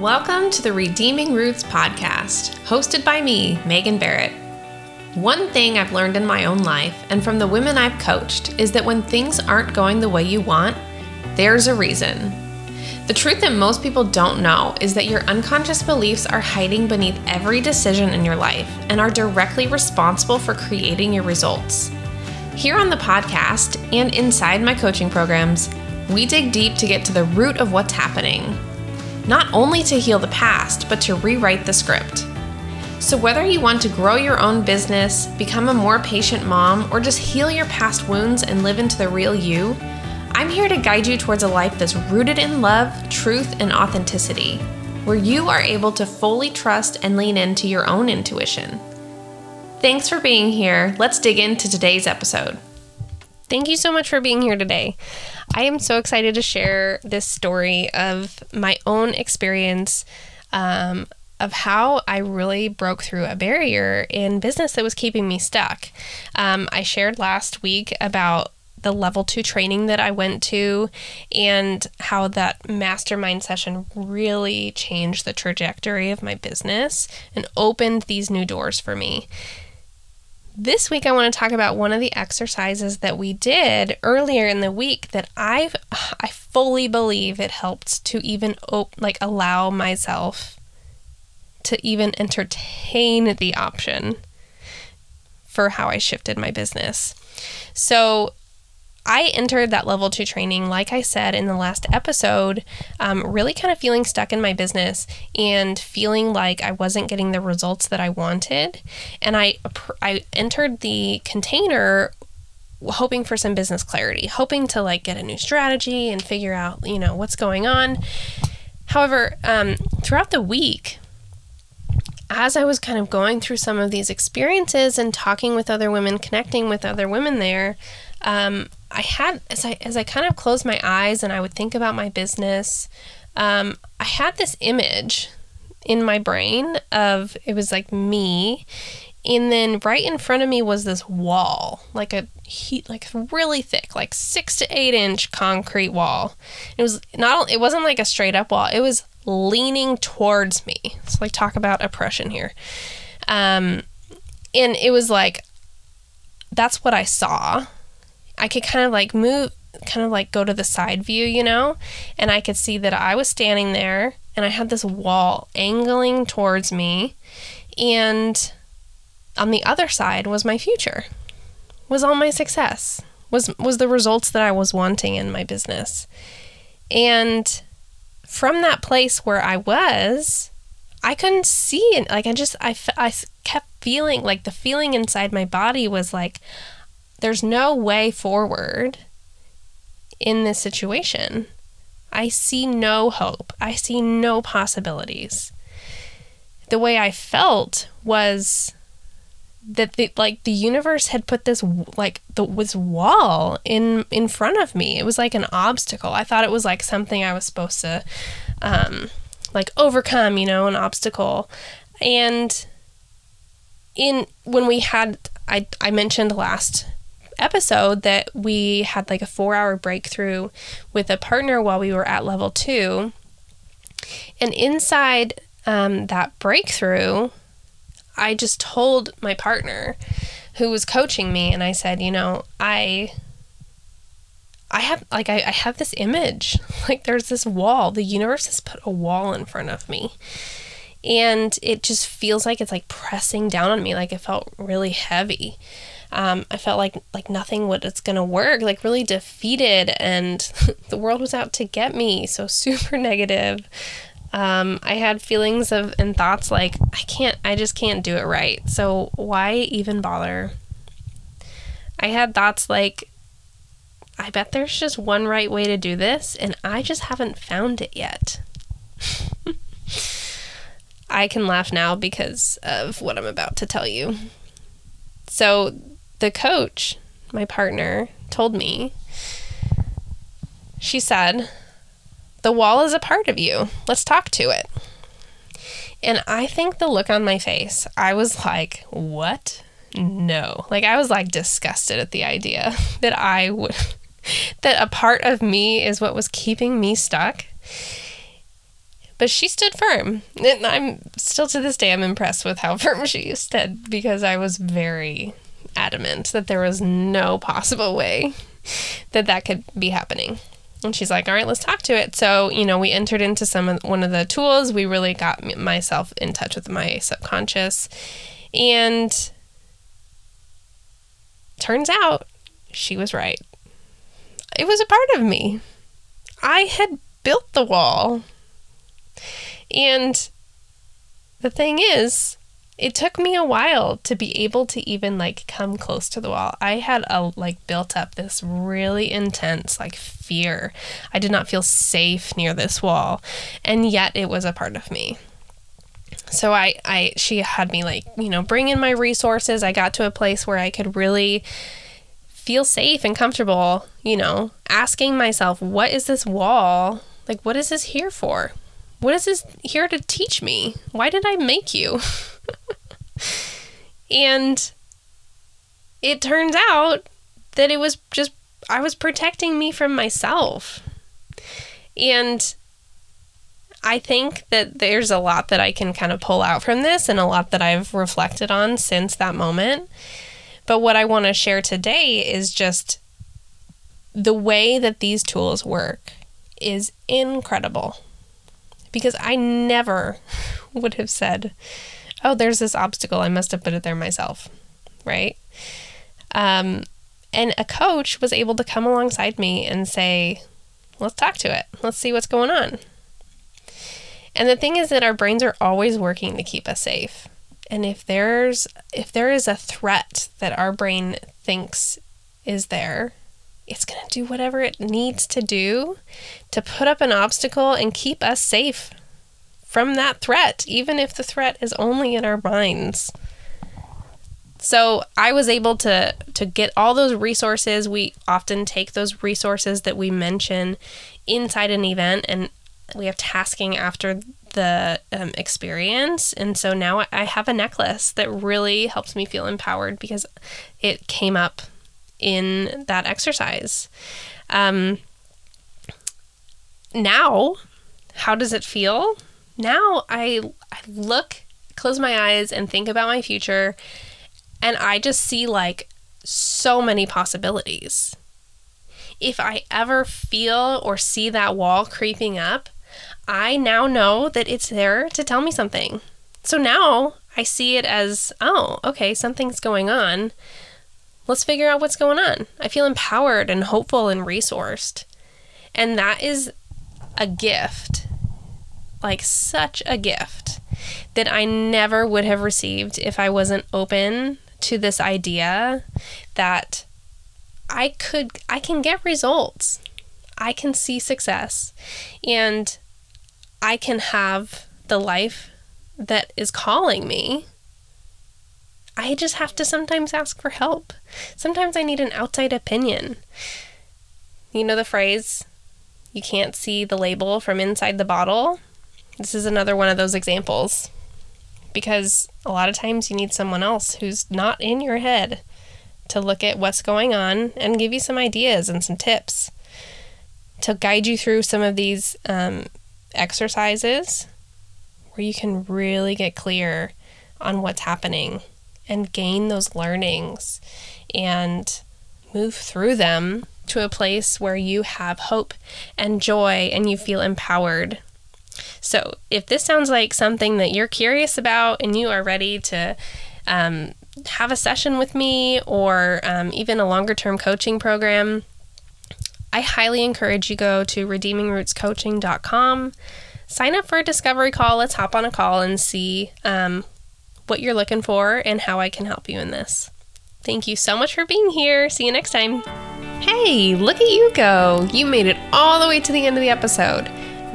Welcome to the Redeeming Roots podcast, hosted by me, Megan Barrett. One thing I've learned in my own life and from the women I've coached is that when things aren't going the way you want, there's a reason. The truth that most people don't know is that your unconscious beliefs are hiding beneath every decision in your life and are directly responsible for creating your results. Here on the podcast and inside my coaching programs, we dig deep to get to the root of what's happening not only to heal the past, but to rewrite the script. So, whether you want to grow your own business, become a more patient mom, or just heal your past wounds and live into the real you, I'm here to guide you towards a life that's rooted in love, truth, and authenticity, where you are able to fully trust and lean into your own intuition. Thanks for being here. Let's dig into today's episode. Thank you so much for being here today. I am so excited to share this story of my own experience um, of how I really broke through a barrier in business that was keeping me stuck. Um, I shared last week about the level two training that I went to and how that mastermind session really changed the trajectory of my business and opened these new doors for me. This week, I want to talk about one of the exercises that we did earlier in the week that I've, I fully believe it helped to even op- like allow myself to even entertain the option for how I shifted my business. So I entered that level two training, like I said in the last episode, um, really kind of feeling stuck in my business and feeling like I wasn't getting the results that I wanted. And I, I entered the container hoping for some business clarity, hoping to like get a new strategy and figure out, you know, what's going on. However, um, throughout the week, as I was kind of going through some of these experiences and talking with other women, connecting with other women there, um, I had as I as I kind of closed my eyes and I would think about my business, um, I had this image in my brain of it was like me, and then right in front of me was this wall, like a heat, like really thick, like six to eight inch concrete wall. It was not it wasn't like a straight up wall; it was leaning towards me. So like talk about oppression here, um, and it was like that's what I saw I could kind of like move, kind of like go to the side view, you know, and I could see that I was standing there and I had this wall angling towards me. And on the other side was my future, was all my success, was, was the results that I was wanting in my business. And from that place where I was, I couldn't see it. Like I just, I, I kept feeling like the feeling inside my body was like, there's no way forward in this situation. I see no hope. I see no possibilities. The way I felt was that the, like the universe had put this like the this wall in in front of me. It was like an obstacle. I thought it was like something I was supposed to um like overcome, you know, an obstacle. And in when we had I I mentioned last episode that we had like a four hour breakthrough with a partner while we were at level two. And inside um, that breakthrough, I just told my partner who was coaching me, and I said, you know, I. I have like I, I have this image. Like there's this wall. The universe has put a wall in front of me. And it just feels like it's like pressing down on me. Like it felt really heavy um, I felt like like nothing was gonna work, like really defeated, and the world was out to get me. So super negative. Um, I had feelings of and thoughts like I can't, I just can't do it right. So why even bother? I had thoughts like I bet there's just one right way to do this, and I just haven't found it yet. I can laugh now because of what I'm about to tell you. So, the coach, my partner, told me, she said, The wall is a part of you. Let's talk to it. And I think the look on my face, I was like, What? No. Like, I was like disgusted at the idea that I would, that a part of me is what was keeping me stuck. But she stood firm. And I'm still to this day, I'm impressed with how firm she stood because I was very adamant that there was no possible way that that could be happening. And she's like, all right, let's talk to it. So, you know, we entered into some of one of the tools. We really got myself in touch with my subconscious. And turns out she was right. It was a part of me. I had built the wall. And the thing is, it took me a while to be able to even like come close to the wall. I had a like built up this really intense like fear. I did not feel safe near this wall, and yet it was a part of me. So I I she had me like, you know, bring in my resources. I got to a place where I could really feel safe and comfortable, you know, asking myself, what is this wall? Like what is this here for? What is this here to teach me? Why did I make you? and it turns out that it was just, I was protecting me from myself. And I think that there's a lot that I can kind of pull out from this and a lot that I've reflected on since that moment. But what I want to share today is just the way that these tools work is incredible. Because I never would have said, oh, there's this obstacle. I must have put it there myself, right? Um, and a coach was able to come alongside me and say, let's talk to it. Let's see what's going on. And the thing is that our brains are always working to keep us safe. And if there's if there is a threat that our brain thinks is there, it's going to do whatever it needs to do to put up an obstacle and keep us safe from that threat, even if the threat is only in our minds. So I was able to to get all those resources. We often take those resources that we mention inside an event, and we have tasking after the um, experience. And so now I have a necklace that really helps me feel empowered because it came up in that exercise. Um, now, how does it feel? now I, I look, close my eyes, and think about my future, and I just see like so many possibilities. If I ever feel or see that wall creeping up, I now know that it's there to tell me something. So now I see it as, oh, okay, something's going on. Let's figure out what's going on. I feel empowered and hopeful and resourced. And that is a gift like such a gift that I never would have received if I wasn't open to this idea that I could I can get results. I can see success and I can have the life that is calling me. I just have to sometimes ask for help. Sometimes I need an outside opinion. You know the phrase, you can't see the label from inside the bottle? This is another one of those examples because a lot of times you need someone else who's not in your head to look at what's going on and give you some ideas and some tips to guide you through some of these um, exercises where you can really get clear on what's happening and gain those learnings and move through them to a place where you have hope and joy and you feel empowered so, if this sounds like something that you're curious about and you are ready to um, have a session with me or um, even a longer term coaching program, I highly encourage you go to redeemingrootscoaching.com, sign up for a discovery call. Let's hop on a call and see um, what you're looking for and how I can help you in this. Thank you so much for being here. See you next time. Hey, look at you go! You made it all the way to the end of the episode.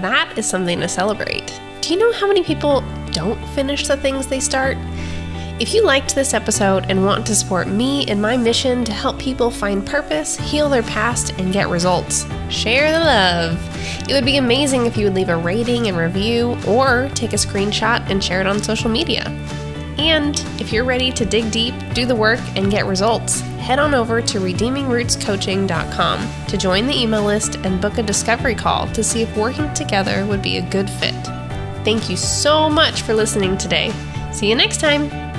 That is something to celebrate. Do you know how many people don't finish the things they start? If you liked this episode and want to support me in my mission to help people find purpose, heal their past, and get results, share the love. It would be amazing if you would leave a rating and review or take a screenshot and share it on social media. And if you're ready to dig deep, do the work, and get results, head on over to redeemingrootscoaching.com to join the email list and book a discovery call to see if working together would be a good fit. Thank you so much for listening today. See you next time.